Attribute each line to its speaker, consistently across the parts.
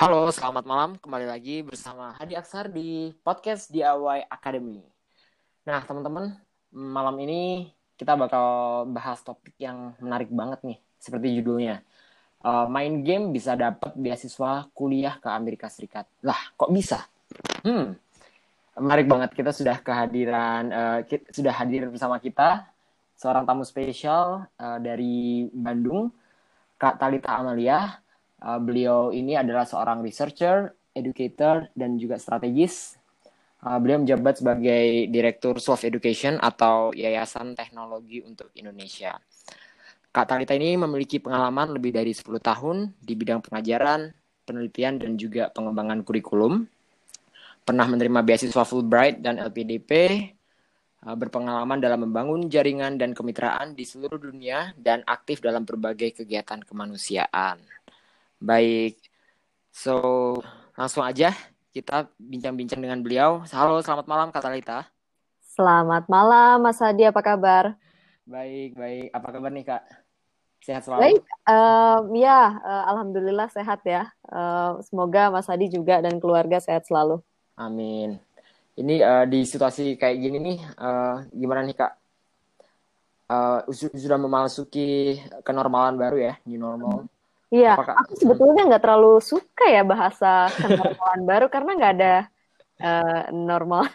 Speaker 1: Halo, selamat malam. Kembali lagi bersama Hadi Aksar di podcast DIY Academy. Nah, teman-teman, malam ini kita bakal bahas topik yang menarik banget nih, seperti judulnya. Uh, main game bisa dapat beasiswa kuliah ke Amerika Serikat. Lah, kok bisa? Hmm, menarik banget. Kita sudah kehadiran, uh, kita, sudah hadir bersama kita seorang tamu spesial uh, dari Bandung, Kak Talita Amalia Uh, beliau ini adalah seorang researcher, educator, dan juga strategis. Uh, beliau menjabat sebagai Direktur Soft Education atau Yayasan Teknologi untuk Indonesia. Kak Talita ini memiliki pengalaman lebih dari 10 tahun di bidang pengajaran, penelitian, dan juga pengembangan kurikulum. Pernah menerima beasiswa Fulbright dan LPDP, uh, berpengalaman dalam membangun jaringan dan kemitraan di seluruh dunia, dan aktif dalam berbagai kegiatan kemanusiaan. Baik, so langsung aja kita bincang-bincang dengan beliau. Halo, selamat malam Kak Talita.
Speaker 2: Selamat malam Mas Hadi, apa kabar?
Speaker 1: Baik, baik. Apa kabar nih Kak? Sehat selalu?
Speaker 2: Baik, uh, ya uh, Alhamdulillah sehat ya. Uh, semoga Mas Hadi juga dan keluarga sehat selalu.
Speaker 1: Amin. Ini uh, di situasi kayak gini nih, uh, gimana nih Kak? Uh, sudah memasuki kenormalan baru ya, new normal. Hmm
Speaker 2: Iya, Apakah... aku sebetulnya nggak terlalu suka ya bahasa kenormalan baru karena nggak ada uh, normal.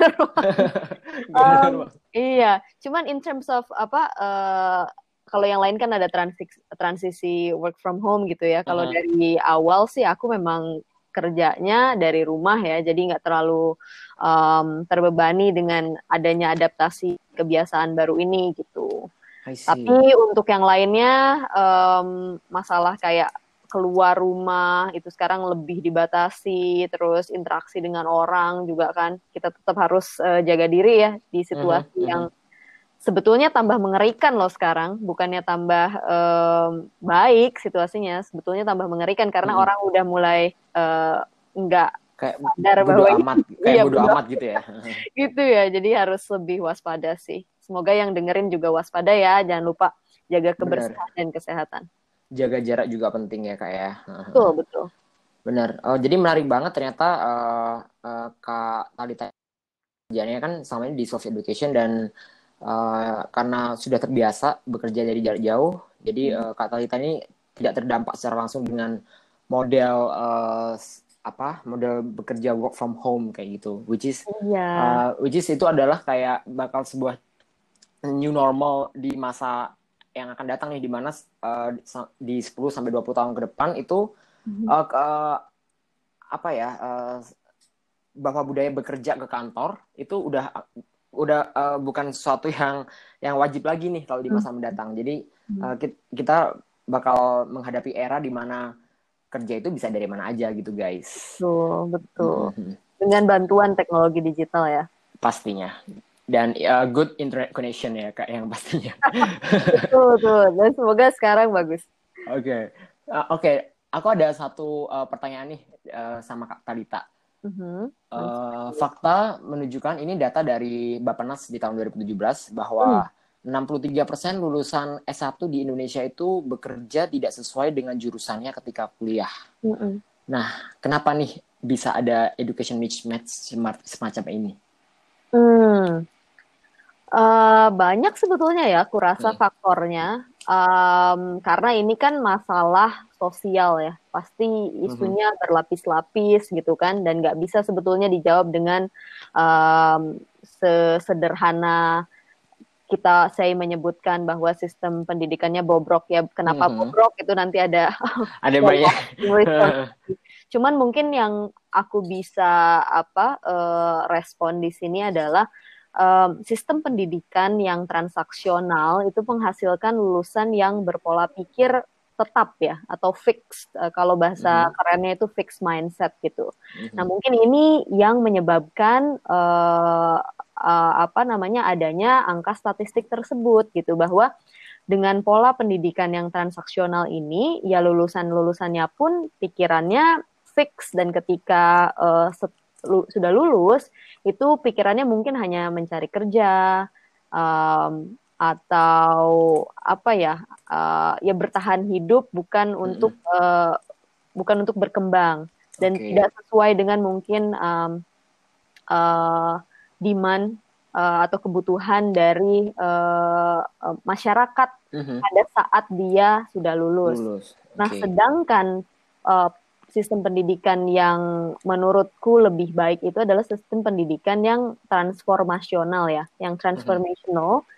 Speaker 2: um, iya, cuman in terms of apa uh, kalau yang lain kan ada transisi, transisi work from home gitu ya. Kalau uh -huh. dari awal sih aku memang kerjanya dari rumah ya, jadi nggak terlalu um, terbebani dengan adanya adaptasi kebiasaan baru ini gitu. Tapi untuk yang lainnya um, masalah kayak keluar rumah itu sekarang lebih dibatasi terus interaksi dengan orang juga kan. Kita tetap harus uh, jaga diri ya di situasi uh -huh, yang sebetulnya tambah mengerikan loh sekarang. Bukannya tambah um, baik situasinya sebetulnya tambah mengerikan karena uh -huh. orang udah mulai uh, nggak
Speaker 1: kayak sadar bahwa amat kayak iya, bodo amat gitu ya.
Speaker 2: Gitu ya jadi harus lebih waspada sih. Semoga yang dengerin juga waspada ya jangan lupa jaga kebersihan Bener. dan kesehatan
Speaker 1: jaga jarak juga penting ya kak ya.
Speaker 2: Betul betul.
Speaker 1: Benar. Oh, jadi menarik banget ternyata uh, uh, kak Talita kerjanya kan sama ini di soft education dan uh, karena sudah terbiasa bekerja dari jarak jauh, jadi uh, kak Talita ini tidak terdampak secara langsung dengan model uh, apa model bekerja work from home kayak gitu, which is yeah. uh, which is itu adalah kayak bakal sebuah new normal di masa yang akan datang nih di mana uh, di 10 sampai 20 tahun ke depan itu mm-hmm. uh, uh, apa ya uh, bahwa budaya bekerja ke kantor itu udah udah uh, bukan sesuatu yang yang wajib lagi nih kalau di masa mm-hmm. mendatang. Jadi uh, kita bakal menghadapi era di mana kerja itu bisa dari mana aja gitu guys.
Speaker 2: Betul, betul. Mm-hmm. Dengan bantuan teknologi digital ya.
Speaker 1: Pastinya dan uh, good internet connection ya kak yang pastinya.
Speaker 2: betul betul dan semoga sekarang bagus.
Speaker 1: Oke okay. uh, oke okay. aku ada satu uh, pertanyaan nih uh, sama kak Talita. Uh-huh. Uh, fakta menunjukkan ini data dari Bappenas di tahun 2017 bahwa hmm. 63% lulusan S1 di Indonesia itu bekerja tidak sesuai dengan jurusannya ketika kuliah. Uh-uh. Nah, kenapa nih bisa ada education mismatch semacam ini?
Speaker 2: Hmm, Uh, banyak sebetulnya ya, aku rasa hmm. faktornya. Um, karena ini kan masalah sosial ya, pasti isunya hmm. berlapis-lapis gitu kan, dan nggak bisa sebetulnya dijawab dengan um, sesederhana kita saya menyebutkan bahwa sistem pendidikannya bobrok ya. Kenapa hmm. bobrok itu nanti ada
Speaker 1: ada banyak.
Speaker 2: Cuman mungkin yang aku bisa apa uh, respon di sini adalah um, sistem pendidikan yang transaksional itu menghasilkan lulusan yang berpola pikir tetap ya atau fixed uh, kalau bahasa mm. kerennya itu fixed mindset gitu. Mm. Nah mungkin ini yang menyebabkan uh, uh, apa namanya adanya angka statistik tersebut gitu bahwa dengan pola pendidikan yang transaksional ini ya lulusan lulusannya pun pikirannya fix dan ketika uh, sudah lulus itu pikirannya mungkin hanya mencari kerja um, atau apa ya uh, ya bertahan hidup bukan hmm. untuk uh, bukan untuk berkembang dan okay. tidak sesuai dengan mungkin um, uh, demand uh, atau kebutuhan dari uh, uh, masyarakat mm-hmm. pada saat dia sudah lulus. lulus. Okay. Nah, sedangkan uh, sistem pendidikan yang menurutku lebih baik itu adalah sistem pendidikan yang transformasional ya, yang transformational. Mm-hmm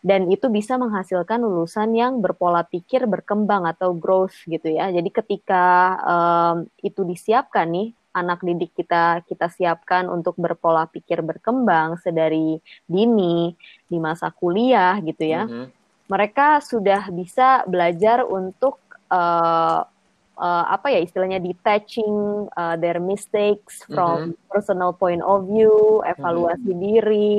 Speaker 2: dan itu bisa menghasilkan lulusan yang berpola pikir berkembang atau growth gitu ya. Jadi ketika um, itu disiapkan nih anak didik kita kita siapkan untuk berpola pikir berkembang sedari dini di masa kuliah gitu ya. Mm -hmm. Mereka sudah bisa belajar untuk uh, uh, apa ya istilahnya detaching uh, their mistakes from mm -hmm. personal point of view, evaluasi mm -hmm. diri,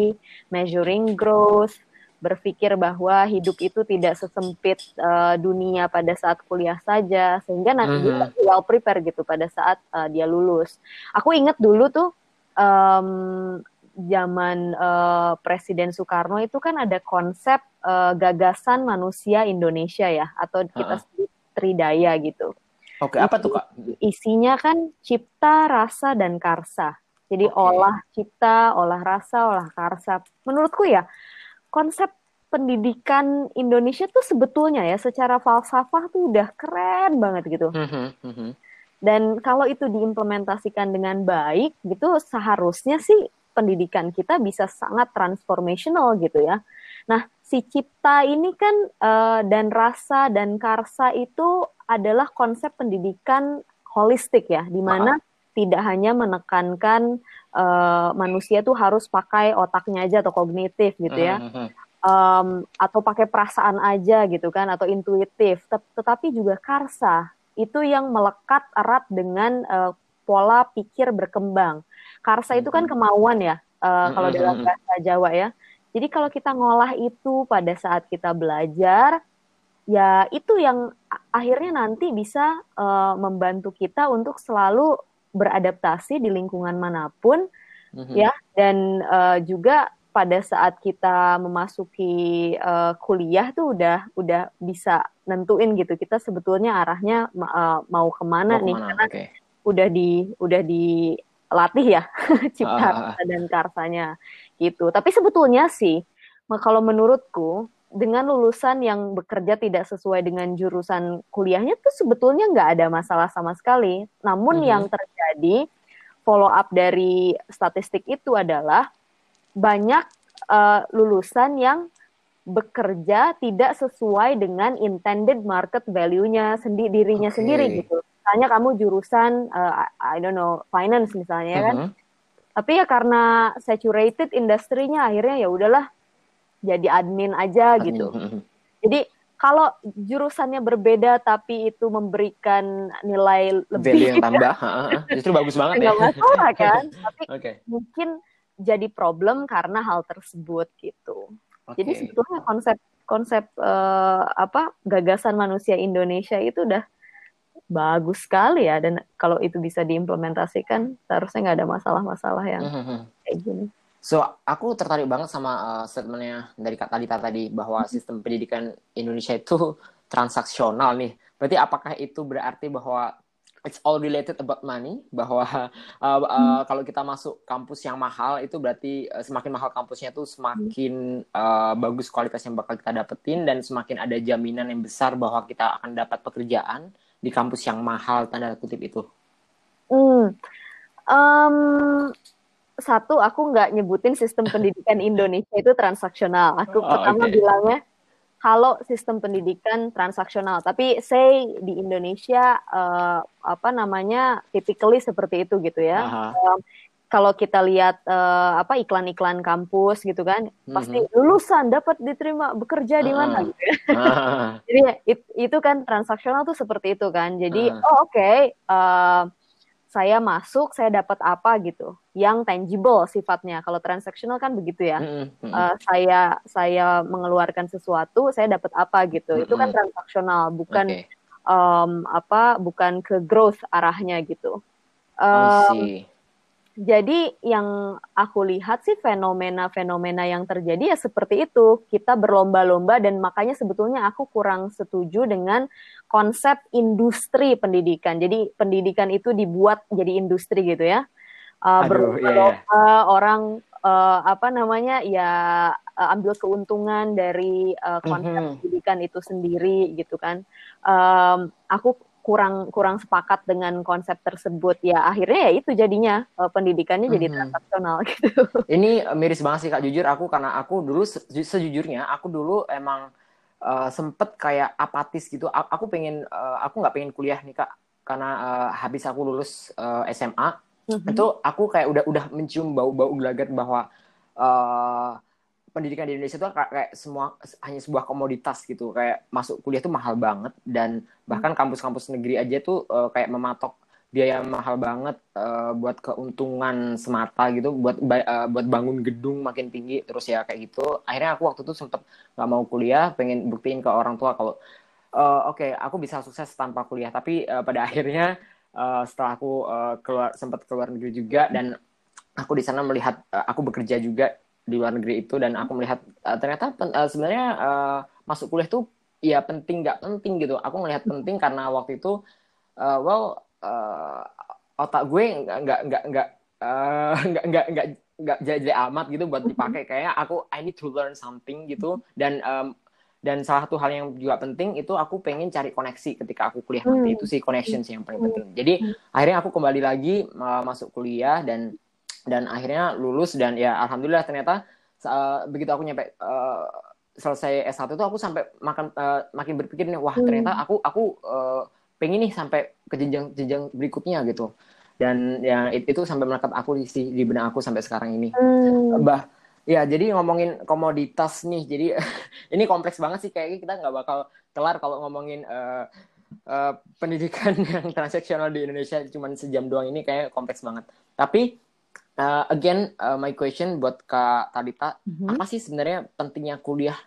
Speaker 2: measuring growth berpikir bahwa hidup itu tidak sesempit uh, dunia pada saat kuliah saja sehingga nanti mm -hmm. dia well prepare gitu pada saat uh, dia lulus. Aku ingat dulu tuh um, zaman uh, Presiden Soekarno itu kan ada konsep uh, gagasan manusia Indonesia ya atau kita sebut tridaya gitu.
Speaker 1: Oke, okay, apa tuh kak?
Speaker 2: Isinya kan cipta, rasa dan karsa. Jadi okay. olah cipta, olah rasa, olah karsa. Menurutku ya konsep pendidikan Indonesia tuh sebetulnya ya secara falsafah tuh udah keren banget gitu. Mm -hmm. Dan kalau itu diimplementasikan dengan baik gitu seharusnya sih pendidikan kita bisa sangat transformational gitu ya. Nah, si cipta ini kan uh, dan rasa dan karsa itu adalah konsep pendidikan holistik ya, di mana tidak hanya menekankan uh, manusia tuh harus pakai otaknya aja atau kognitif gitu ya. Um, atau pakai perasaan aja gitu kan atau intuitif, Tet tetapi juga karsa itu yang melekat erat dengan uh, pola pikir berkembang. Karsa itu kan kemauan ya uh, kalau dalam bahasa Jawa ya. Jadi kalau kita ngolah itu pada saat kita belajar, ya itu yang akhirnya nanti bisa uh, membantu kita untuk selalu beradaptasi di lingkungan mana pun mm-hmm. ya dan uh, juga pada saat kita memasuki uh, kuliah tuh udah udah bisa nentuin gitu kita sebetulnya arahnya uh, mau ke mana mau nih ke mana? karena okay. udah di udah dilatih ya cipta ah. dan karsanya gitu tapi sebetulnya sih kalau menurutku dengan lulusan yang bekerja tidak sesuai dengan jurusan kuliahnya tuh sebetulnya nggak ada masalah sama sekali. Namun mm -hmm. yang terjadi follow up dari statistik itu adalah banyak uh, lulusan yang bekerja tidak sesuai dengan intended market value-nya sendiri dirinya okay. sendiri gitu. Misalnya kamu jurusan uh, I don't know finance misalnya uh -huh. kan. Mm-hmm. Tapi ya karena saturated industrinya akhirnya ya udahlah jadi admin aja admin. gitu. Jadi kalau jurusannya berbeda tapi itu memberikan nilai lebih
Speaker 1: value yang tambah, justru bagus banget ya.
Speaker 2: masalah kan, tapi okay. mungkin jadi problem karena hal tersebut gitu. Okay. Jadi sebetulnya konsep konsep uh, apa gagasan manusia Indonesia itu udah bagus sekali ya dan kalau itu bisa diimplementasikan seharusnya nggak ada masalah-masalah yang mm -hmm. kayak gini.
Speaker 1: So, aku tertarik banget sama uh, statementnya dari Kak Talita tadi bahwa sistem pendidikan Indonesia itu transaksional nih. Berarti apakah itu berarti bahwa it's all related about money bahwa uh, uh, hmm. kalau kita masuk kampus yang mahal itu berarti uh, semakin mahal kampusnya itu semakin uh, bagus kualitas yang bakal kita dapetin dan semakin ada jaminan yang besar bahwa kita akan dapat pekerjaan di kampus yang mahal tanda kutip itu.
Speaker 2: Hmm. Um, satu aku nggak nyebutin sistem pendidikan Indonesia itu transaksional. Aku oh, pertama okay. bilangnya kalau sistem pendidikan transaksional, tapi say di Indonesia uh, apa namanya typically seperti itu gitu ya. Uh, kalau kita lihat uh, apa iklan-iklan kampus gitu kan, mm-hmm. pasti lulusan dapat diterima bekerja di mana uh, gitu ya. Uh, Jadi it, itu kan transaksional tuh seperti itu kan. Jadi uh, oh oke okay, uh, saya masuk saya dapat apa gitu yang tangible sifatnya kalau transaksional kan begitu ya mm -hmm. uh, saya saya mengeluarkan sesuatu saya dapat apa gitu mm -hmm. itu kan transaksional bukan okay. um, apa bukan ke growth arahnya gitu um, jadi yang aku lihat sih fenomena-fenomena yang terjadi ya seperti itu. Kita berlomba-lomba dan makanya sebetulnya aku kurang setuju dengan konsep industri pendidikan. Jadi pendidikan itu dibuat jadi industri gitu ya. Uh, berlomba-lomba yeah. Iya. orang uh, apa namanya ya uh, ambil keuntungan dari uh, konsep mm -hmm. pendidikan itu sendiri gitu kan. Um, aku kurang kurang sepakat dengan konsep tersebut ya akhirnya ya itu jadinya uh, pendidikannya jadi mm -hmm. transaksional gitu.
Speaker 1: Ini miris banget sih kak jujur aku karena aku dulu sejujurnya aku dulu emang uh, sempet kayak apatis gitu. Aku pengen uh, aku nggak pengen kuliah nih kak karena uh, habis aku lulus uh, SMA mm -hmm. itu aku kayak udah udah mencium bau-bau gelagat bahwa uh, pendidikan di Indonesia itu kayak semua hanya sebuah komoditas gitu. Kayak masuk kuliah tuh mahal banget. Dan bahkan kampus-kampus negeri aja tuh uh, kayak mematok biaya mahal banget uh, buat keuntungan semata gitu. Buat uh, buat bangun gedung makin tinggi terus ya kayak gitu. Akhirnya aku waktu itu sempet nggak mau kuliah pengen buktiin ke orang tua kalau uh, oke okay, aku bisa sukses tanpa kuliah. Tapi uh, pada akhirnya uh, setelah aku uh, keluar sempat keluar negeri juga dan aku di sana melihat uh, aku bekerja juga di luar negeri itu dan aku melihat uh, ternyata uh, sebenarnya uh, masuk kuliah tuh ya penting nggak penting gitu. Aku melihat penting karena waktu itu uh, well uh, otak gue nggak nggak nggak nggak uh, nggak nggak nggak jadi amat gitu buat dipakai. Kayak aku I need to learn something gitu. Dan um, dan salah satu hal yang juga penting itu aku pengen cari koneksi ketika aku kuliah. Nanti hmm. itu sih connections yang paling penting. Jadi akhirnya aku kembali lagi uh, masuk kuliah dan dan akhirnya lulus dan ya alhamdulillah ternyata uh, begitu aku nyampe uh, selesai S1 itu aku sampai makan uh, makin berpikir nih wah hmm. ternyata aku aku uh, pengen nih sampai ke jenjang-jenjang berikutnya gitu dan ya itu sampai melekat aku di di benak aku sampai sekarang ini hmm. bah ya jadi ngomongin komoditas nih jadi ini kompleks banget sih kayaknya kita nggak bakal kelar kalau ngomongin uh, uh, pendidikan yang transaksional di Indonesia cuma sejam doang ini kayak kompleks banget tapi uh, again uh, my question buat Kak Tadita, mm-hmm. apa sih sebenarnya pentingnya kuliah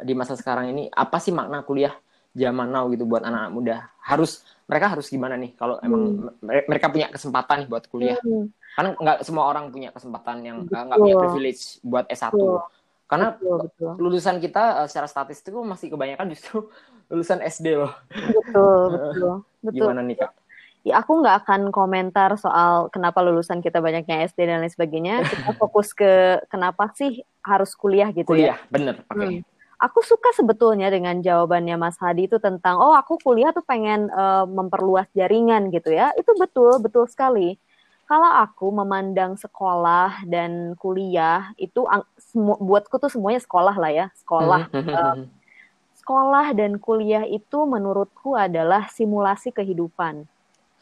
Speaker 1: di masa sekarang ini? Apa sih makna kuliah zaman now gitu buat anak-anak muda? Harus mereka harus gimana nih kalau emang mm. mereka punya kesempatan nih buat kuliah? Mm. Karena nggak semua orang punya kesempatan yang nggak uh, punya privilege buat S1. Betul. Karena betul, betul. lulusan kita uh, secara statistik masih kebanyakan justru lulusan SD loh.
Speaker 2: Betul, betul. betul.
Speaker 1: Gimana nih Kak?
Speaker 2: Ya aku nggak akan komentar soal kenapa lulusan kita banyaknya SD dan lain sebagainya. Kita fokus ke kenapa sih harus kuliah gitu
Speaker 1: kuliah, ya. Kuliah, bener. Okay. Hmm.
Speaker 2: Aku suka sebetulnya dengan jawabannya Mas Hadi itu tentang oh aku kuliah tuh pengen uh, memperluas jaringan gitu ya. Itu betul, betul sekali. Kalau aku memandang sekolah dan kuliah itu buatku tuh semuanya sekolah lah ya, sekolah. uh, sekolah dan kuliah itu menurutku adalah simulasi kehidupan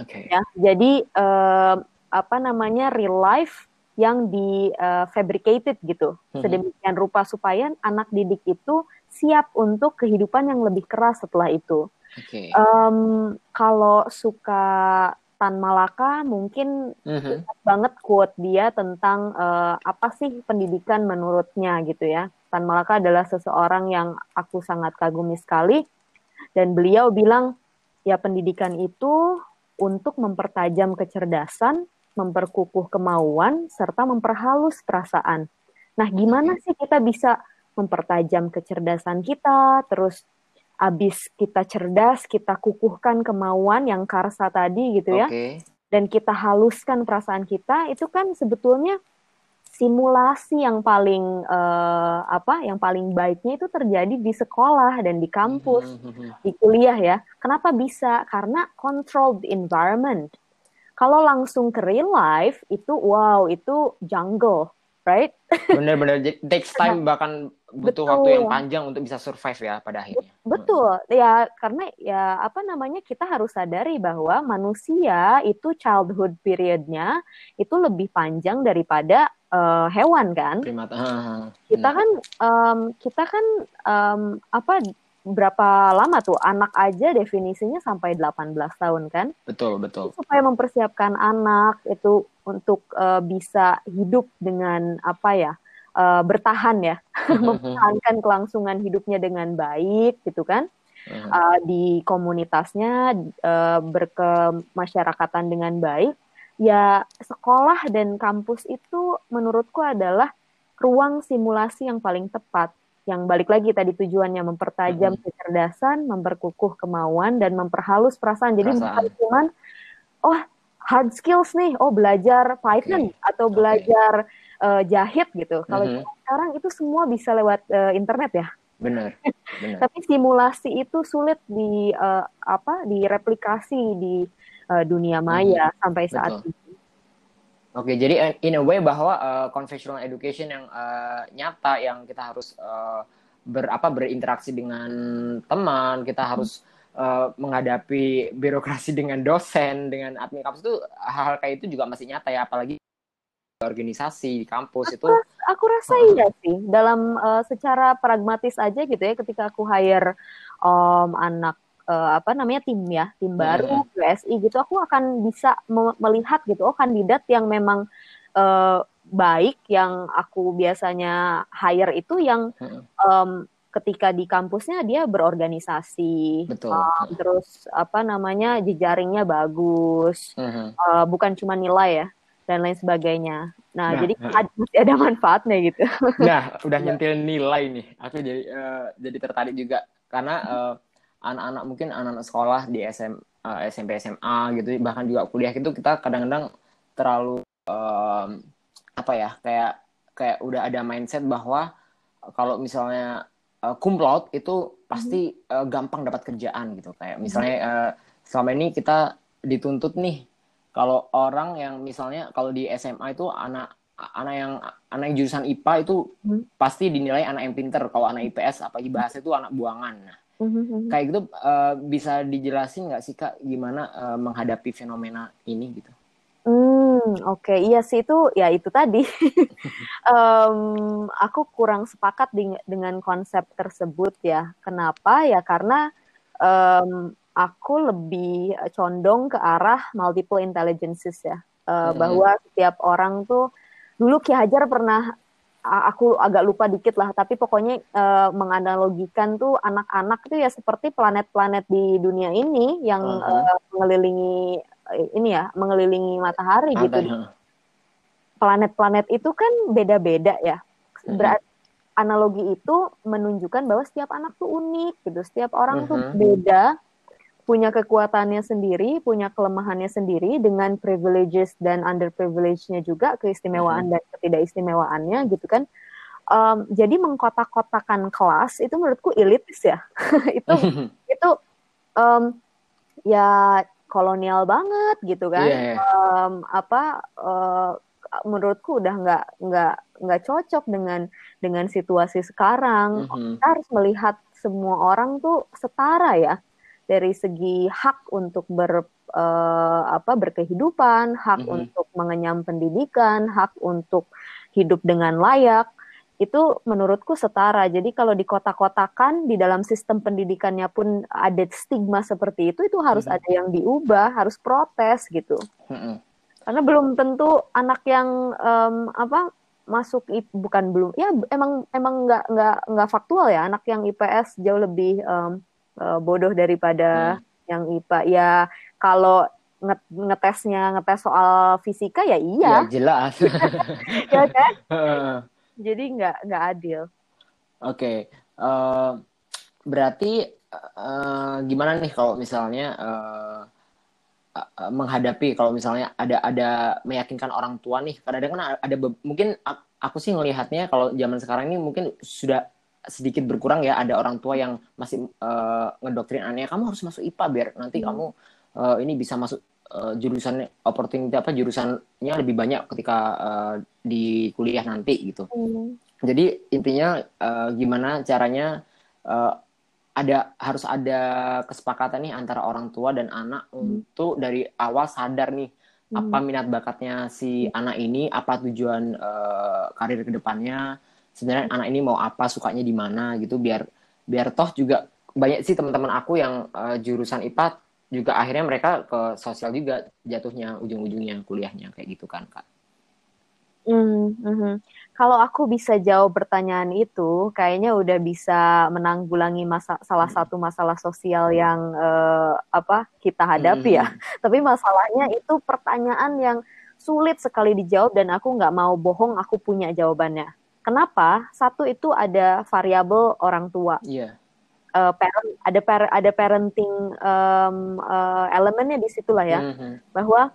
Speaker 1: Okay.
Speaker 2: Ya, jadi uh, apa namanya real life yang di uh, fabricated gitu, mm-hmm. sedemikian rupa supaya anak didik itu siap untuk kehidupan yang lebih keras setelah itu. Okay. Um, kalau suka Tan Malaka mungkin mm-hmm. banget quote dia tentang uh, apa sih pendidikan menurutnya gitu ya. Tan Malaka adalah seseorang yang aku sangat kagumi sekali dan beliau bilang ya pendidikan itu untuk mempertajam kecerdasan, memperkukuh kemauan, serta memperhalus perasaan. Nah, gimana sih kita bisa mempertajam kecerdasan kita, terus abis kita cerdas, kita kukuhkan kemauan yang karsa tadi gitu ya, okay. dan kita haluskan perasaan kita, itu kan sebetulnya simulasi yang paling uh, apa yang paling baiknya itu terjadi di sekolah dan di kampus mm-hmm. di kuliah ya kenapa bisa karena controlled environment kalau langsung ke real life itu wow itu jungle right
Speaker 1: benar-benar takes time bahkan butuh betul. waktu yang panjang untuk bisa survive ya pada akhirnya.
Speaker 2: Betul. Ya karena ya apa namanya kita harus sadari bahwa manusia itu childhood periodnya itu lebih panjang daripada uh, hewan kan.
Speaker 1: Primata.
Speaker 2: Kita kan um, kita kan um, apa berapa lama tuh anak aja definisinya sampai 18 tahun kan?
Speaker 1: Betul, betul.
Speaker 2: Supaya mempersiapkan anak itu untuk uh, bisa hidup dengan apa ya? uh, bertahan ya, mempertahankan kelangsungan hidupnya dengan baik gitu kan. Uh, di komunitasnya uh, berkemasyarakatan dengan baik ya sekolah dan kampus itu menurutku adalah ruang simulasi yang paling tepat. Yang balik lagi tadi tujuannya mempertajam mm-hmm. kecerdasan, memperkukuh kemauan dan memperhalus perasaan. Jadi bukan cuma oh hard skills nih, oh belajar Python okay. atau belajar okay. uh, jahit gitu. Kalau mm-hmm. sekarang itu semua bisa lewat uh, internet ya.
Speaker 1: Benar. benar.
Speaker 2: Tapi simulasi itu sulit di uh, apa direplikasi di uh, dunia maya hmm. sampai saat Betul. ini.
Speaker 1: Oke, jadi eh, in a way bahwa uh, conventional education yang uh, nyata yang kita harus uh, ber apa berinteraksi dengan teman, kita harus uh, menghadapi birokrasi dengan dosen, dengan admin kampus itu hal-hal kayak itu juga masih nyata ya, apalagi organisasi di kampus
Speaker 2: aku
Speaker 1: itu.
Speaker 2: aku rasa uh, iya sih, dalam uh, secara pragmatis aja gitu ya, ketika aku hire um, anak uh, apa namanya tim ya tim baru hmm. PSI gitu aku akan bisa melihat gitu oh kandidat yang memang uh, baik yang aku biasanya hire itu yang hmm. um, ketika di kampusnya dia berorganisasi
Speaker 1: Betul. Um,
Speaker 2: terus apa namanya jejaringnya bagus hmm. uh, bukan cuma nilai ya dan lain sebagainya nah, nah jadi nah. masih ada manfaatnya gitu
Speaker 1: nah udah nyentil nilai nih aku jadi uh, jadi tertarik juga karena uh, anak-anak mungkin anak-anak sekolah di SM, uh, SMP SMA gitu bahkan juga kuliah itu kita kadang-kadang terlalu um, apa ya kayak kayak udah ada mindset bahwa kalau misalnya uh, itu pasti uh, gampang dapat kerjaan gitu. Kayak misalnya uh, selama ini kita dituntut nih kalau orang yang misalnya kalau di SMA itu anak anak yang anak yang jurusan IPA itu hmm. pasti dinilai anak yang pinter. Kalau anak IPS apa bahasa itu anak buangan. Nah Mm-hmm. Kayak gitu uh, bisa dijelasin nggak sih kak gimana uh, menghadapi fenomena ini gitu?
Speaker 2: Hmm, oke, okay. iya sih itu ya itu tadi. um, aku kurang sepakat di, dengan konsep tersebut ya. Kenapa? Ya karena um, aku lebih condong ke arah multiple intelligences ya. Uh, hmm. Bahwa setiap orang tuh dulu Ki Hajar pernah aku agak lupa dikit lah, tapi pokoknya uh, menganalogikan tuh anak-anak tuh ya seperti planet-planet di dunia ini yang uh -huh. uh, mengelilingi ini ya, mengelilingi matahari Ada, gitu. Planet-planet itu kan beda-beda ya. Berarti analogi itu menunjukkan bahwa setiap anak tuh unik gitu, setiap orang uh -huh. tuh beda punya kekuatannya sendiri, punya kelemahannya sendiri dengan privileges dan underprivilege-nya juga, keistimewaan mm -hmm. dan ketidakistimewaannya gitu kan. Um, jadi mengkotak-kotakan kelas itu menurutku elitis ya. itu itu um, ya kolonial banget gitu kan. Yeah, yeah. Um, apa uh, menurutku udah nggak nggak nggak cocok dengan dengan situasi sekarang. Mm -hmm. Kita harus melihat semua orang tuh setara ya dari segi hak untuk ber uh, apa berkehidupan, hak mm -hmm. untuk mengenyam pendidikan, hak untuk hidup dengan layak itu menurutku setara. Jadi kalau di kota-kotakan di dalam sistem pendidikannya pun ada stigma seperti itu, itu harus mm -hmm. ada yang diubah, harus protes gitu. Mm -hmm. Karena belum tentu anak yang um, apa masuk bukan belum ya emang emang nggak nggak nggak faktual ya anak yang IPS jauh lebih um, uh, bodoh daripada hmm. yang IPA. Ya kalau ngetesnya ngetes soal fisika ya iya.
Speaker 1: Ya jelas.
Speaker 2: ya kan? Jadi nggak nggak adil.
Speaker 1: Oke, okay. uh, berarti uh, gimana nih kalau misalnya uh, uh, menghadapi kalau misalnya ada ada meyakinkan orang tua nih kadang-kadang kan ada mungkin aku sih ngelihatnya kalau zaman sekarang ini mungkin sudah sedikit berkurang ya ada orang tua yang masih uh, ngedoktrin aneh kamu harus masuk IPA biar nanti hmm. kamu uh, ini bisa masuk uh, jurusan opportunity apa jurusannya lebih banyak ketika uh, di kuliah nanti gitu. Hmm. Jadi intinya uh, gimana caranya uh, ada harus ada kesepakatan nih antara orang tua dan anak hmm. untuk dari awal sadar nih hmm. apa minat bakatnya si anak ini, apa tujuan uh, karir ke depannya sebenarnya anak ini mau apa sukanya di mana gitu biar biar toh juga banyak sih teman-teman aku yang uh, jurusan IPA juga akhirnya mereka ke sosial juga jatuhnya ujung-ujungnya kuliahnya kayak gitu kan kak.
Speaker 2: Mm -hmm. Kalau aku bisa jawab pertanyaan itu, kayaknya udah bisa menanggulangi masa, salah hmm. satu masalah sosial yang uh, apa kita hadapi ya. Hmm. Tapi masalahnya itu pertanyaan yang sulit sekali dijawab dan aku nggak mau bohong, aku punya jawabannya. Kenapa? Satu itu ada variabel orang tua.
Speaker 1: Iya. Yeah.
Speaker 2: Uh, parent, ada par, ada parenting um, uh, elemennya di situ lah ya, mm -hmm. bahwa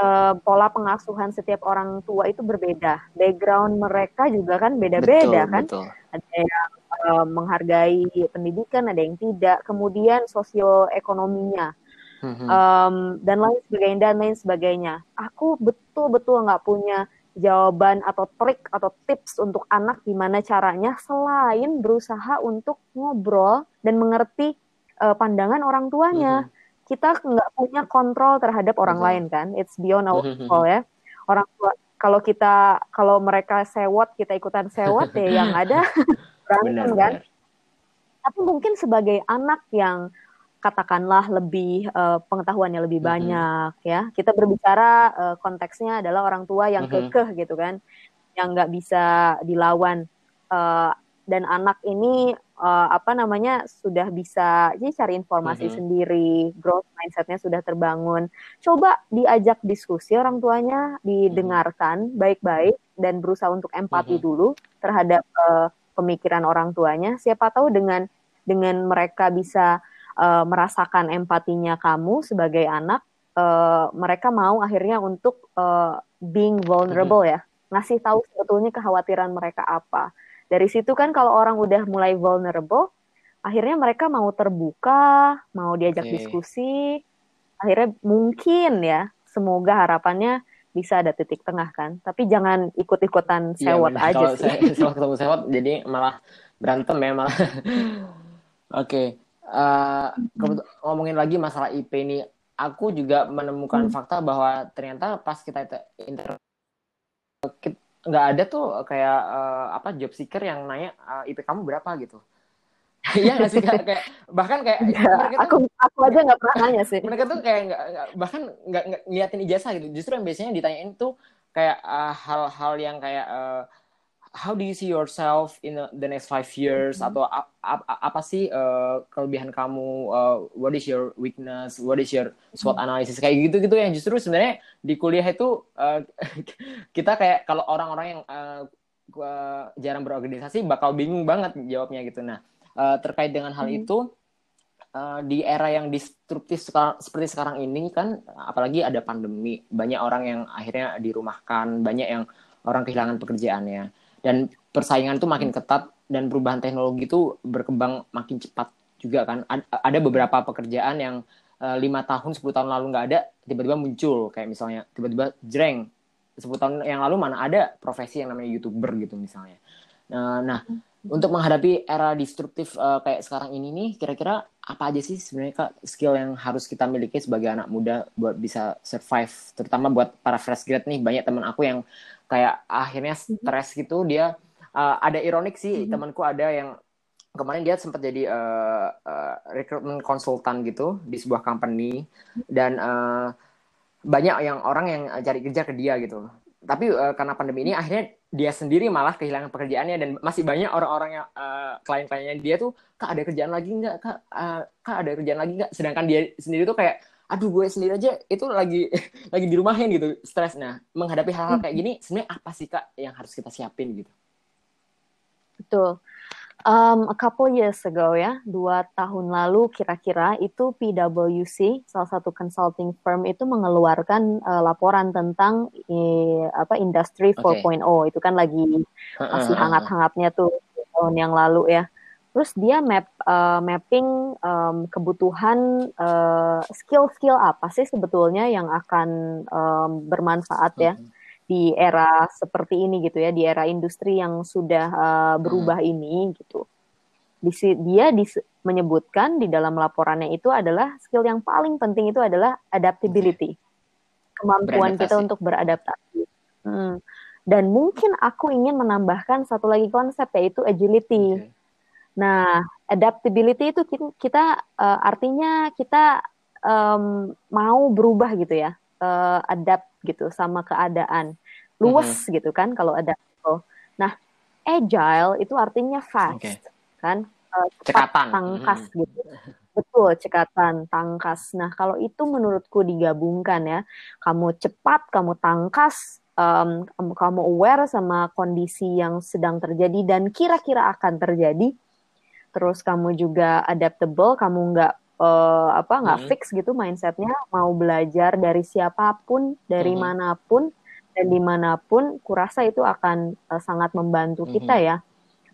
Speaker 2: uh, pola pengasuhan setiap orang tua itu berbeda. Background mereka juga kan beda-beda kan. Betul. Ada yang uh, menghargai pendidikan, ada yang tidak. Kemudian sosioekonominya mm-hmm. um, dan lain sebagainya dan lain sebagainya. Aku betul-betul nggak punya jawaban atau trik atau tips untuk anak gimana caranya selain berusaha untuk ngobrol dan mengerti uh, pandangan orang tuanya. Mm-hmm. Kita nggak punya kontrol terhadap orang Betul. lain kan? It's beyond our control ya. Orang tua kalau kita kalau mereka sewot kita ikutan sewot ya yang ada berantem kan? tapi mungkin sebagai anak yang katakanlah lebih uh, pengetahuannya lebih mm-hmm. banyak ya kita berbicara uh, konteksnya adalah orang tua yang mm-hmm. kekeh gitu kan yang nggak bisa dilawan uh, dan anak ini uh, apa namanya sudah bisa jadi cari informasi mm-hmm. sendiri, growth mindsetnya sudah terbangun. Coba diajak diskusi orang tuanya, didengarkan mm-hmm. baik-baik dan berusaha untuk empati mm-hmm. dulu terhadap uh, pemikiran orang tuanya. Siapa tahu dengan dengan mereka bisa uh, merasakan empatinya kamu sebagai anak, uh, mereka mau akhirnya untuk uh, being vulnerable mm-hmm. ya, ngasih tahu sebetulnya kekhawatiran mereka apa dari situ kan kalau orang udah mulai vulnerable, akhirnya mereka mau terbuka, mau diajak okay. diskusi, akhirnya mungkin ya, semoga harapannya bisa ada titik tengah kan. Tapi jangan ikut-ikutan iya, sewot ya, aja kalau sih.
Speaker 1: Kalau ketemu sewot jadi malah berantem ya malah. Oke. okay. Uh, ngomongin lagi masalah IP ini, aku juga menemukan hmm. fakta bahwa ternyata pas kita inter nggak ada tuh kayak uh, apa job seeker yang nanya uh, IP kamu berapa gitu. Iya nggak sih kayak, kayak bahkan kayak
Speaker 2: ya, aku tuh, aku aja nggak pernah nanya sih.
Speaker 1: Mereka tuh kayak nggak bahkan nggak ngeliatin ijazah gitu. Justru yang biasanya ditanyain tuh kayak hal-hal uh, yang kayak uh, how do you see yourself in the next five years mm -hmm. atau ap, ap, apa sih uh, kelebihan kamu uh, what is your weakness what is your SWOT mm-hmm. analysis kayak gitu gitu yang justru sebenarnya di kuliah itu uh, kita kayak kalau orang-orang yang uh, jarang berorganisasi bakal bingung banget jawabnya gitu nah uh, terkait dengan hal mm -hmm. itu uh, di era yang destruktif seperti sekarang ini kan apalagi ada pandemi banyak orang yang akhirnya dirumahkan banyak yang orang kehilangan pekerjaannya dan persaingan tuh makin ketat dan perubahan teknologi itu berkembang makin cepat juga kan. Ada beberapa pekerjaan yang eh, lima uh, tahun 10 tahun lalu nggak ada tiba-tiba muncul. Kayak misalnya tiba-tiba jreng 10 tahun yang lalu mana ada profesi yang namanya youtuber gitu misalnya. Nah, nah untuk menghadapi era destruktif uh, kayak sekarang ini nih kira-kira apa aja sih sebenarnya kak skill yang harus kita miliki sebagai anak muda buat bisa survive? Terutama buat para fresh grad nih banyak teman aku yang kayak akhirnya mhm. stres gitu dia uh, ada ironik sih mm-hmm. temanku ada yang kemarin dia sempat jadi uh, uh, recruitment konsultan gitu di sebuah company dan uh, banyak yang orang yang cari kerja ke dia gitu tapi uh, karena pandemi ini akhirnya dia sendiri malah kehilangan pekerjaannya dan masih banyak orang-orang yang uh, klien-kliennya dia tuh kak ada kerjaan lagi nggak kak uh, kak ada kerjaan lagi nggak sedangkan dia sendiri tuh kayak aduh gue sendiri aja itu lagi lagi di rumahin gitu stres. Nah menghadapi hal-hal kayak gini sebenarnya apa sih kak yang harus kita siapin gitu?
Speaker 2: Betul. Um, a couple years ago ya dua tahun lalu kira-kira itu PwC salah satu consulting firm itu mengeluarkan uh, laporan tentang eh, apa industri 4.0 okay. itu kan lagi masih hangat-hangatnya tuh tahun yang lalu ya Terus dia map uh, mapping um, kebutuhan skill skill-skill apa sih sebetulnya yang akan um, bermanfaat ya hmm. di era seperti ini gitu ya, di era industri yang sudah uh, berubah hmm. ini gitu. Di, dia dis, menyebutkan di dalam laporannya itu adalah skill yang paling penting itu adalah adaptability, kemampuan kita untuk beradaptasi. Hmm. Dan mungkin aku ingin menambahkan satu lagi konsep yaitu agility. Okay Nah, adaptability itu kita, uh, artinya kita um, mau berubah gitu ya, uh, adapt gitu sama keadaan. luwes mm -hmm. gitu kan kalau ada nah agile itu artinya fast okay. kan uh, cepat cekatan. tangkas mm -hmm. gitu betul cekatan tangkas nah kalau itu menurutku digabungkan ya kamu cepat kamu tangkas um, kamu aware sama kondisi yang sedang terjadi dan kira-kira akan terjadi terus kamu juga adaptable kamu nggak uh, apa nggak hmm. fix gitu mindsetnya mau belajar dari siapa pun dari hmm. mana pun dan di mana pun kurasa itu akan uh, sangat membantu hmm. kita ya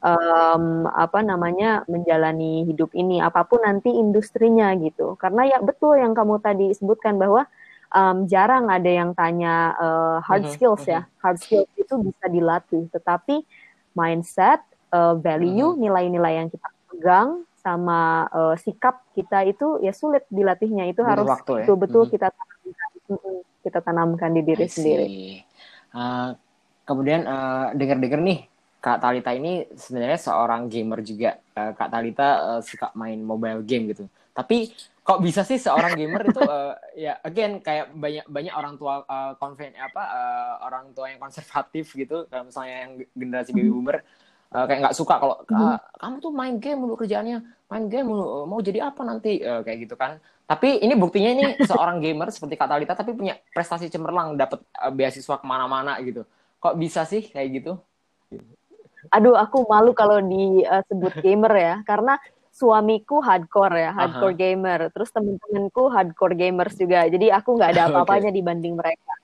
Speaker 2: um, apa namanya menjalani hidup ini apa pun nanti industrinya gitu karena ya betul yang kamu tadi sebutkan bahwa um, jarang ada yang tanya uh, hard hmm. skills ya hard skills itu bisa dilatih tetapi mindset uh, value nilai-nilai yang kita pegang sama uh, sikap kita itu ya sulit dilatihnya itu harus ya? betul-betul ya? kita tanamkan, kita tanamkan di diri sendiri.
Speaker 1: Uh, kemudian uh, dengar-dengar nih Kak Talita ini sebenarnya seorang gamer juga. Uh, Kak Talita uh, suka main mobile game gitu. Tapi kok bisa sih seorang gamer itu uh, ya again kayak banyak banyak orang tua uh, konven apa uh, orang tua yang konservatif gitu, misalnya yang generasi baby boomer uh, kayak nggak suka kalau uh, kamu tuh main game mulu kerjaannya main game mulu mau jadi apa nanti? Uh, kayak gitu kan. Tapi ini buktinya ini seorang gamer seperti kata Alita tapi punya prestasi cemerlang dapat uh, beasiswa ke mana-mana gitu. Kok bisa sih kayak gitu?
Speaker 2: Aduh aku malu kalau disebut gamer ya karena suamiku hardcore ya hardcore Aha. gamer. Terus temen-temenku hardcore gamers juga. Jadi aku nggak ada apa-apanya okay. dibanding mereka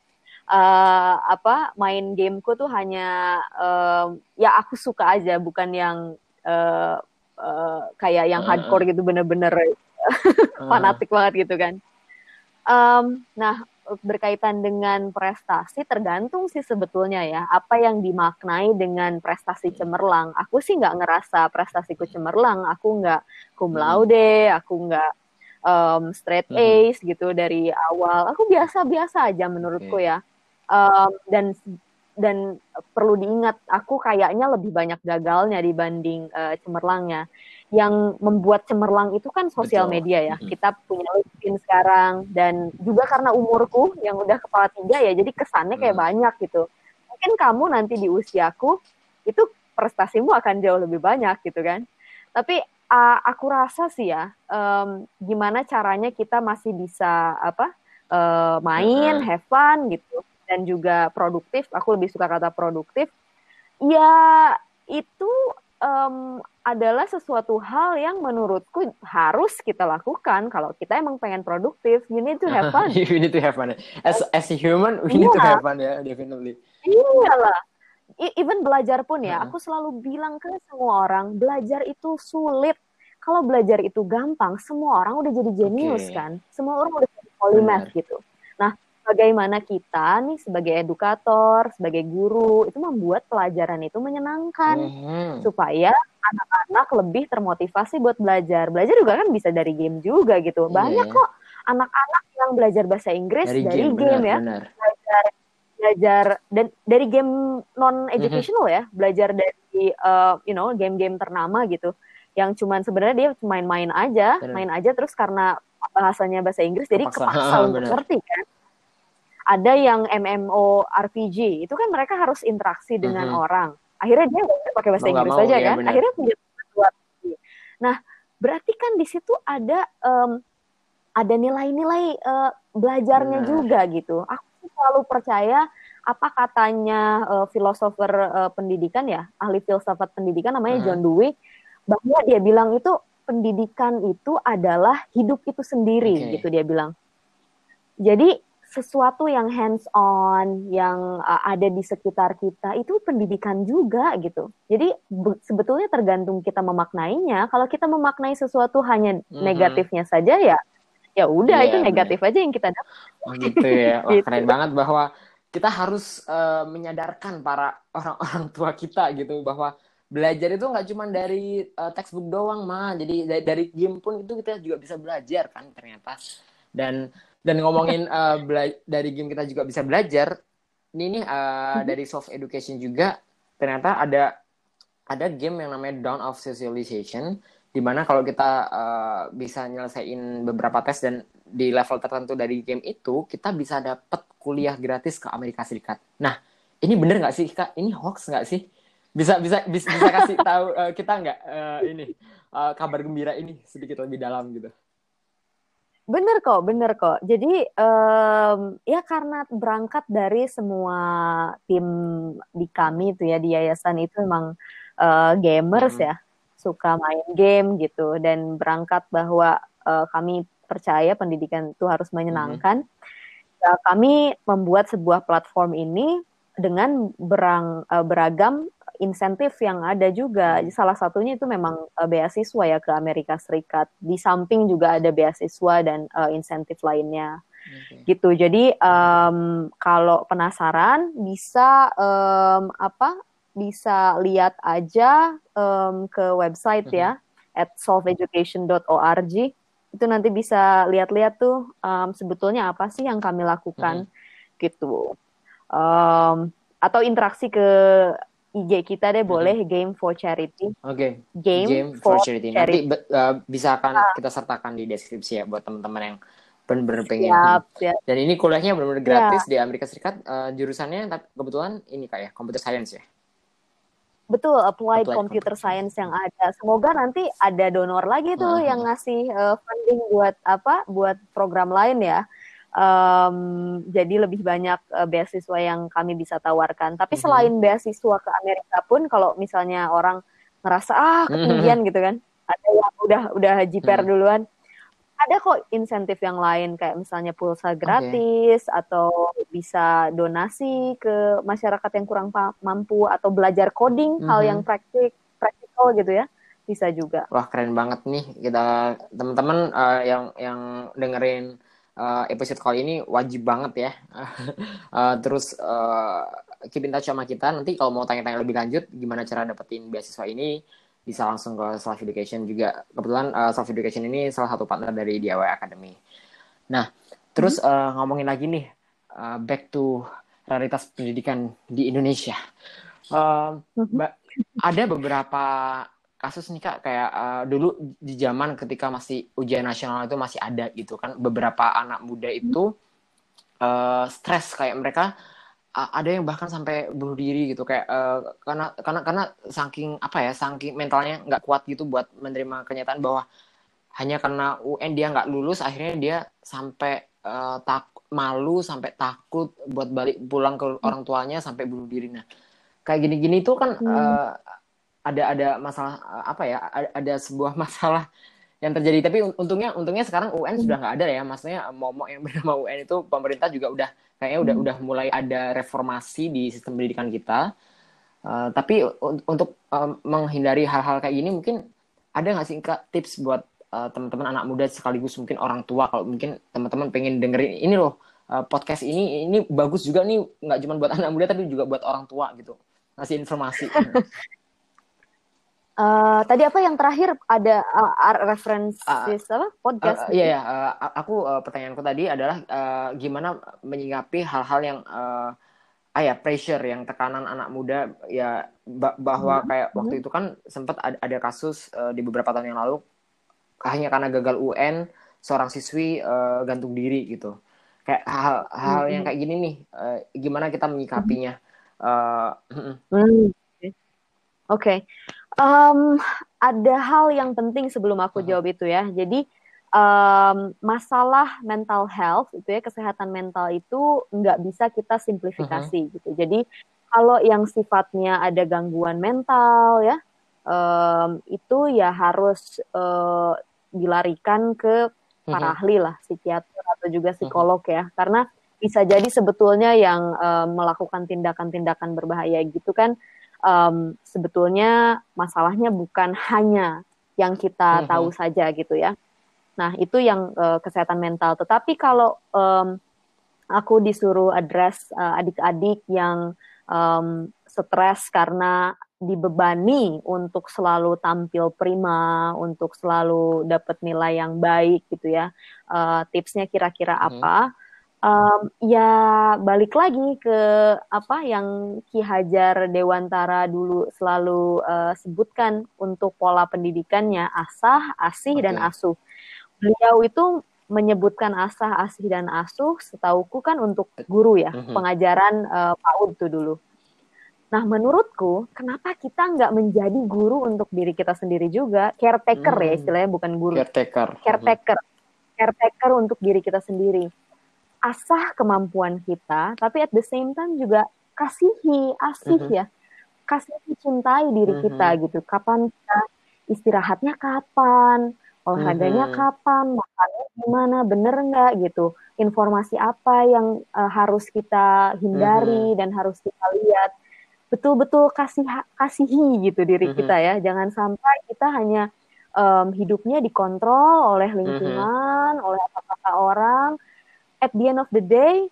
Speaker 2: uh, apa main gameku tuh hanya uh, ya aku suka aja bukan yang uh, uh, kayak yang hardcore gitu bener-bener fanatik banget gitu kan. Um, nah berkaitan dengan prestasi tergantung sih sebetulnya ya apa yang dimaknai dengan prestasi cemerlang. Aku sih nggak ngerasa prestasiku cemerlang. Aku nggak cum hmm. laude, aku nggak um, straight hmm. Ace gitu dari awal. Aku biasa-biasa aja menurutku ya um, dan dan perlu diingat aku kayaknya lebih banyak gagalnya dibanding uh, cemerlangnya. Yang membuat cemerlang itu kan sosial media ya. Kita punya LinkedIn sekarang dan juga karena umurku yang udah kepala tiga ya jadi kesannya kayak hmm. banyak gitu. Mungkin kamu nanti di usiaku itu prestasimu akan jauh lebih banyak gitu kan. Tapi uh, aku rasa sih ya um, gimana caranya kita masih bisa apa uh, main have fun gitu dan juga produktif, aku lebih suka kata produktif, ya itu um, adalah sesuatu hal yang menurutku harus kita lakukan kalau kita emang pengen produktif. You need to have fun.
Speaker 1: you need to have fun. As as a human, we need to iya. have fun ya, definitely.
Speaker 2: Iyalah. Even belajar pun ya, aku selalu bilang ke semua orang, belajar itu sulit. Kalau belajar itu gampang, semua orang udah jadi jenius okay. kan. Semua orang udah jadi polymath gitu. Bagaimana kita nih sebagai edukator, sebagai guru itu membuat pelajaran itu menyenangkan mm-hmm. supaya anak-anak lebih termotivasi buat belajar. Belajar juga kan bisa dari game juga gitu. Yeah. Banyak kok anak-anak yang belajar bahasa Inggris dari, dari game, game benar, ya. Benar. Belajar belajar dan dari game non educational mm-hmm. ya, belajar dari uh, you know game-game ternama gitu. Yang cuman sebenarnya dia main-main aja, benar. main aja terus karena bahasanya bahasa Inggris jadi kepaksa untuk ngerti kan ada yang MMO RPG itu kan mereka harus interaksi dengan mm-hmm. orang akhirnya dia pakai bahasa Inggris mau, saja ya, kan bener. akhirnya punya nah berarti kan di situ ada um, ada nilai-nilai uh, belajarnya bener. juga gitu aku selalu percaya apa katanya uh, filosofer uh, pendidikan ya ahli filsafat pendidikan namanya uh-huh. John Dewey bahwa dia bilang itu pendidikan itu adalah hidup itu sendiri okay. gitu dia bilang jadi sesuatu yang hands on yang uh, ada di sekitar kita itu pendidikan juga gitu. Jadi sebetulnya tergantung kita memaknainya. Kalau kita memaknai sesuatu hanya mm-hmm. negatifnya saja ya ya udah yeah, itu negatif bener. aja yang kita dapat.
Speaker 1: Oh gitu ya. Wah, gitu. keren banget bahwa kita harus uh, menyadarkan para orang-orang tua kita gitu bahwa belajar itu nggak cuma dari uh, textbook doang mah. Jadi dari, dari game pun itu kita juga bisa belajar kan ternyata. Dan dan ngomongin uh, dari game kita juga bisa belajar. Ini nih uh, dari soft education juga ternyata ada ada game yang namanya Dawn of Socialization di mana kalau kita uh, bisa nyelesain beberapa tes dan di level tertentu dari game itu kita bisa dapat kuliah gratis ke Amerika Serikat. Nah, ini bener nggak sih kak ini hoax nggak sih bisa bisa bisa, bisa kasih tahu uh, kita nggak uh, ini uh, kabar gembira ini sedikit lebih dalam gitu
Speaker 2: Bener kok, bener kok. Jadi um, ya karena berangkat dari semua tim di kami itu ya di yayasan itu memang uh, gamers hmm. ya, suka main game gitu dan berangkat bahwa uh, kami percaya pendidikan itu harus menyenangkan. Hmm. Uh, kami membuat sebuah platform ini dengan berang, uh, beragam insentif yang ada juga. Salah satunya itu memang uh, beasiswa ya ke Amerika Serikat. Di samping juga ada beasiswa dan uh, insentif lainnya. Okay. gitu jadi um, kalau penasaran bisa um, apa bisa lihat aja um, ke website ya mm-hmm. at solveeducation.org itu nanti bisa lihat-lihat tuh um, sebetulnya apa sih yang kami lakukan mm-hmm. gitu um, atau interaksi ke IG kita deh boleh mm-hmm. Game for Charity.
Speaker 1: Oke. Okay.
Speaker 2: Game, Game for, for Charity.
Speaker 1: charity. Nanti uh, bisa akan ah. kita sertakan di deskripsi ya buat teman-teman yang benar-benar pengen. Siap, siap. Dan ini kuliahnya benar-benar gratis ya. di Amerika Serikat. Uh, jurusannya tapi kebetulan ini kayak computer science ya.
Speaker 2: Betul, applied, applied computer, computer science yang ada. Semoga nanti ada donor lagi tuh hmm. yang ngasih uh, funding buat apa? Buat program lain ya um, jadi lebih banyak uh, beasiswa yang kami bisa tawarkan. Tapi mm -hmm. selain beasiswa ke Amerika pun, kalau misalnya orang ngerasa ah mhm. ketinggian mm -hmm. gitu kan, ada yang udah udah jiper mm -hmm. duluan, ada kok insentif yang lain kayak misalnya pulsa gratis okay. atau bisa donasi ke masyarakat yang kurang mampu atau belajar coding mm -hmm. hal yang mhm. praktik praktikal gitu ya bisa juga.
Speaker 1: Wah keren banget nih kita teman-teman uh, yang yang dengerin uh, episode kali ini wajib banget ya. uh, terus uh, keep in touch sama kita. Nanti kalau mau tanya-tanya lebih lanjut gimana cara dapetin beasiswa ini, bisa langsung ke Self Education juga. Kebetulan uh, Self Education ini salah satu partner dari DIY Academy. Nah, terus hmm. uh, ngomongin lagi nih, uh, back to realitas pendidikan di Indonesia. Uh, ada beberapa kasus nih kak kayak uh, dulu di zaman ketika masih ujian nasional itu masih ada gitu kan beberapa anak muda itu uh, stres kayak mereka uh, ada yang bahkan sampai bunuh diri gitu kayak uh, karena karena karena saking apa ya saking mentalnya nggak kuat gitu buat menerima kenyataan bahwa hanya karena UN dia nggak lulus akhirnya dia sampai uh, tak malu sampai takut buat balik pulang ke orang tuanya sampai bunuh diri nah kayak gini-gini tuh kan hmm. uh, ada ada masalah eh, apa ya ada, ada sebuah masalah yang terjadi. Tapi untungnya untungnya sekarang UN sudah nggak ada ya. Maksudnya momok yang bernama UN itu pemerintah juga udah kayaknya udah hmm. udah mulai ada reformasi di sistem pendidikan kita. Uh, tapi untuk uh, menghindari hal-hal kayak gini mungkin ada nggak sih kak tips buat uh, teman-teman anak muda sekaligus mungkin orang tua kalau mungkin teman-teman pengen dengerin ini loh uh, podcast ini ini bagus juga nih nggak cuma buat anak muda tapi juga buat orang tua gitu. Ngasih informasi
Speaker 2: Uh, tadi apa yang terakhir ada uh, referensi uh, apa podcast?
Speaker 1: Uh, iya ya, uh, aku uh, pertanyaanku tadi adalah uh, gimana menyikapi hal-hal yang uh, ah ya pressure yang tekanan anak muda ya bahwa hmm. kayak hmm. waktu itu kan sempat ada, ada kasus uh, di beberapa tahun yang lalu hanya karena gagal UN seorang siswi uh, gantung diri gitu. Kayak hal-hal hmm. yang kayak gini nih, uh, gimana kita menyikapinya? Uh,
Speaker 2: hmm. Oke. Okay Um, ada hal yang penting sebelum aku jawab itu ya. Jadi um, masalah mental health itu ya kesehatan mental itu nggak bisa kita simplifikasi uh-huh. gitu. Jadi kalau yang sifatnya ada gangguan mental ya um, itu ya harus uh, dilarikan ke para uh-huh. ahli lah psikiater atau juga psikolog uh-huh. ya karena bisa jadi sebetulnya yang uh, melakukan tindakan-tindakan berbahaya gitu kan um, sebetulnya masalahnya bukan hanya yang kita mm-hmm. tahu saja gitu ya. Nah itu yang uh, kesehatan mental. Tetapi kalau um, aku disuruh address uh, adik-adik yang um, stres karena dibebani untuk selalu tampil prima, untuk selalu dapat nilai yang baik gitu ya. Uh, tipsnya kira-kira mm-hmm. apa? Um, ya balik lagi ke apa yang Ki Hajar Dewantara dulu selalu uh, sebutkan untuk pola pendidikannya asah, asih okay. dan asuh. Beliau itu menyebutkan asah, asih dan asuh setauku kan untuk guru ya, mm-hmm. pengajaran uh, PAUD tuh dulu. Nah, menurutku, kenapa kita nggak menjadi guru untuk diri kita sendiri juga? Caretaker hmm. ya istilahnya, bukan guru.
Speaker 1: Caretaker.
Speaker 2: Caretaker. Caretaker untuk diri kita sendiri. Asah kemampuan kita, tapi at the same time juga kasihi, asih hmm. ya. Kasihi, cintai diri hmm. kita gitu. Kapan kita istirahatnya kapan, olahraganya hmm. kapan, makannya gimana, bener nggak gitu. Informasi apa yang uh, harus kita hindari hmm. dan harus kita lihat betul-betul kasih kasihi gitu diri mm-hmm. kita ya. Jangan sampai kita hanya um, hidupnya dikontrol oleh lingkungan, mm-hmm. oleh apa-apa orang. At the end of the day,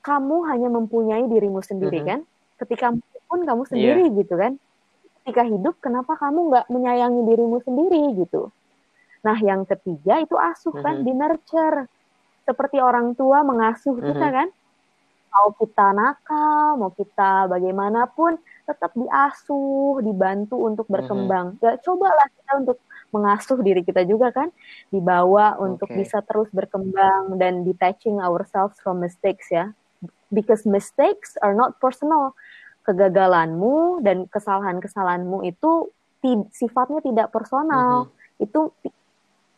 Speaker 2: kamu hanya mempunyai dirimu sendiri mm-hmm. kan. Ketika pun kamu sendiri yeah. gitu kan. Ketika hidup, kenapa kamu nggak menyayangi dirimu sendiri gitu? Nah, yang ketiga itu asuh mm-hmm. kan, di nurture. Seperti orang tua mengasuh mm-hmm. kita kan mau kita nakal, mau kita bagaimanapun, tetap diasuh, dibantu untuk mhm. berkembang. Mm -hmm. Ya cobalah kita untuk mengasuh diri kita juga kan, dibawa untuk bisa terus berkembang dan detaching ourselves from mistakes ya. Because mistakes are not personal. Kegagalanmu dan kesalahan-kesalahanmu itu sifatnya tidak personal. Mm -hmm. Itu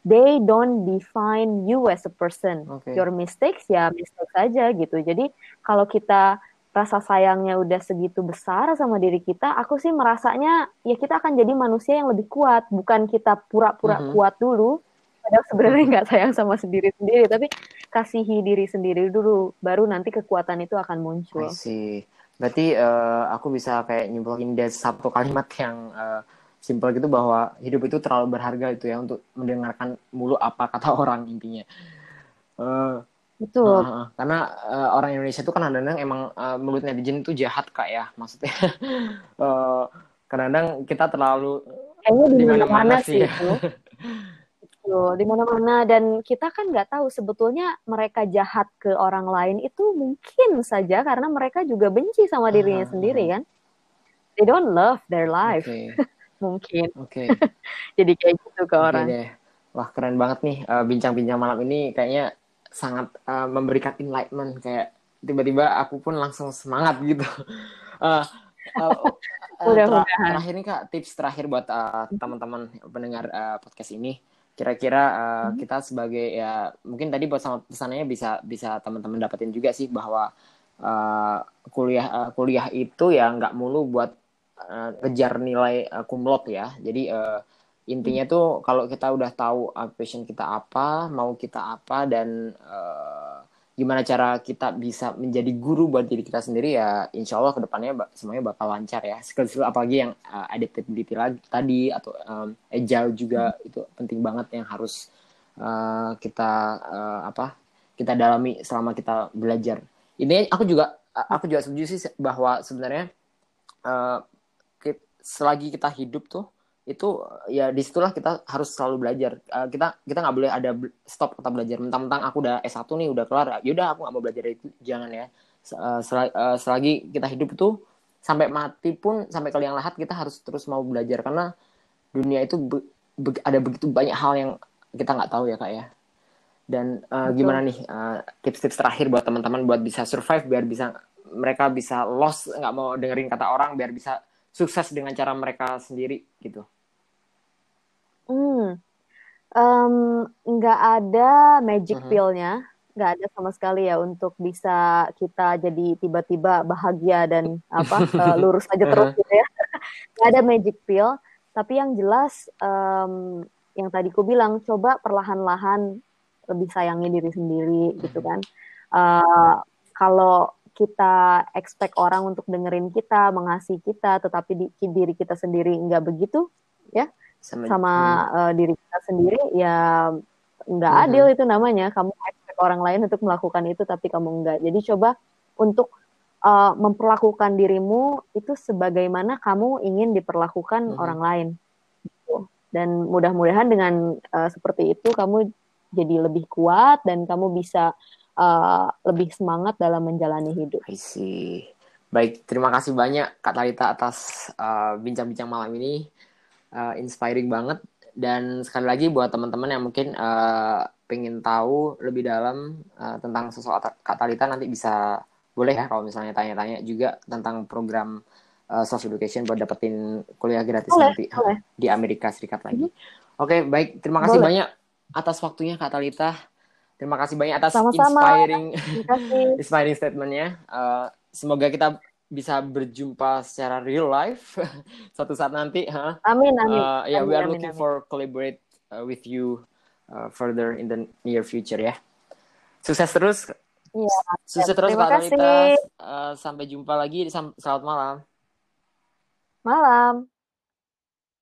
Speaker 2: they don't define you as a person. Okay. Your mistakes ya mistakes saja gitu. Jadi kalau kita rasa sayangnya udah segitu besar sama diri kita, aku sih merasanya ya kita akan jadi manusia yang lebih kuat, bukan kita pura-pura mm -hmm. kuat dulu. Padahal sebenarnya nggak sayang sama sendiri sendiri, tapi kasihi diri sendiri dulu, baru nanti kekuatan itu akan muncul.
Speaker 1: sih. Berarti uh, aku bisa kayak nyimpulin dari satu kalimat yang uh, simpel gitu bahwa hidup itu terlalu berharga itu ya untuk mendengarkan mulu apa kata orang intinya. Uh,
Speaker 2: Betul.
Speaker 1: Uh, karena uh, orang Indonesia itu kan kadang-kadang emang uh, mulut netizen itu jahat kak ya maksudnya. uh, kadang-kadang kita terlalu
Speaker 2: kayaknya di mana-mana sih ya. itu. di mana-mana dan kita kan nggak tahu sebetulnya mereka jahat ke orang lain itu mungkin saja karena mereka juga benci sama dirinya uh, sendiri kan. They don't love their life. Okay. mungkin.
Speaker 1: Oke. Okay.
Speaker 2: Jadi kayak gitu ke okay orang.
Speaker 1: Deh. Wah keren banget nih uh, bincang-bincang malam ini kayaknya sangat uh, memberikan enlightenment kayak tiba-tiba aku pun langsung semangat gitu. uh, uh, uh, terakhir nih kak tips terakhir buat uh, teman-teman pendengar uh, podcast ini kira-kira uh, hmm. kita sebagai ya mungkin tadi buat sama pesannya bisa bisa teman-teman dapetin juga sih bahwa uh, kuliah uh, kuliah itu ya nggak mulu buat uh, kejar nilai uh, kumlot ya. Jadi uh, intinya tuh kalau kita udah tahu uh, passion kita apa, mau kita apa dan uh, gimana cara kita bisa menjadi guru buat diri kita sendiri ya insya Allah ke depannya semuanya bakal lancar ya skill-skill apalagi yang uh, adaptability lagi tadi atau um, agile juga hmm. itu penting banget yang harus uh, kita uh, apa kita dalami selama kita belajar ini aku juga aku juga setuju sih bahwa sebenarnya uh, selagi kita hidup tuh itu ya di situlah kita harus selalu belajar. Uh, kita kita nggak boleh ada stop kata belajar. Mentang-mentang aku udah S1 nih udah kelar yaudah aku nggak mau belajar itu jangan ya. Uh, selagi kita hidup tuh sampai mati pun sampai ke liang lahat kita harus terus mau belajar. Karena dunia itu be, be, ada begitu banyak hal yang kita nggak tahu ya kak ya. Dan uh, gimana nih tips-tips uh, terakhir buat teman-teman buat bisa survive biar bisa mereka bisa lost nggak mau dengerin kata orang biar bisa sukses dengan cara mereka sendiri gitu?
Speaker 2: Hmm, nggak um, ada magic uh -huh. pill-nya, nggak ada sama sekali ya untuk bisa kita jadi tiba-tiba bahagia dan apa uh, lurus aja terus uh -huh. gitu ya. Nggak ada magic pill, tapi yang jelas um, yang tadi ku bilang coba perlahan-lahan lebih sayangi diri sendiri gitu kan. Uh, kalau kita expect orang untuk dengerin kita, mengasihi kita, tetapi di, diri kita sendiri nggak begitu, ya sama, sama hmm. uh, diri kita sendiri, ya nggak hmm. adil itu namanya. Kamu expect orang lain untuk melakukan itu, tapi kamu nggak. Jadi coba untuk uh, memperlakukan dirimu itu sebagaimana kamu ingin diperlakukan hmm. orang lain. Gitu. Dan mudah-mudahan dengan uh, seperti itu kamu jadi lebih kuat dan kamu bisa uh, lebih semangat dalam menjalani hidup.
Speaker 1: I see. Baik, terima kasih banyak Kak Talita atas uh, bincang-bincang malam ini. Uh, inspiring banget. Dan sekali lagi buat teman-teman yang mungkin uh, pengen tahu lebih dalam uh, tentang sosok Kak Talita nanti bisa boleh ya kalau misalnya tanya-tanya juga tentang program uh, self education buat dapetin kuliah gratis boleh, nanti boleh. di Amerika Serikat lagi. Mm -hmm. Oke, okay, baik. Terima kasih boleh. banyak atas waktunya Kak Talita. Terima kasih banyak atas Sama-sama. inspiring inspiring statementnya. Uh, semoga kita bisa berjumpa secara real life suatu saat nanti. Huh?
Speaker 2: Amin amin.
Speaker 1: Uh, yeah,
Speaker 2: amin,
Speaker 1: we are
Speaker 2: amin,
Speaker 1: looking amin. for collaborate uh, with you uh, further in the near future ya. Sukses terus.
Speaker 2: Iya.
Speaker 1: Sukses terus Terima kasih. Uh, sampai jumpa lagi. Selamat malam.
Speaker 2: Malam.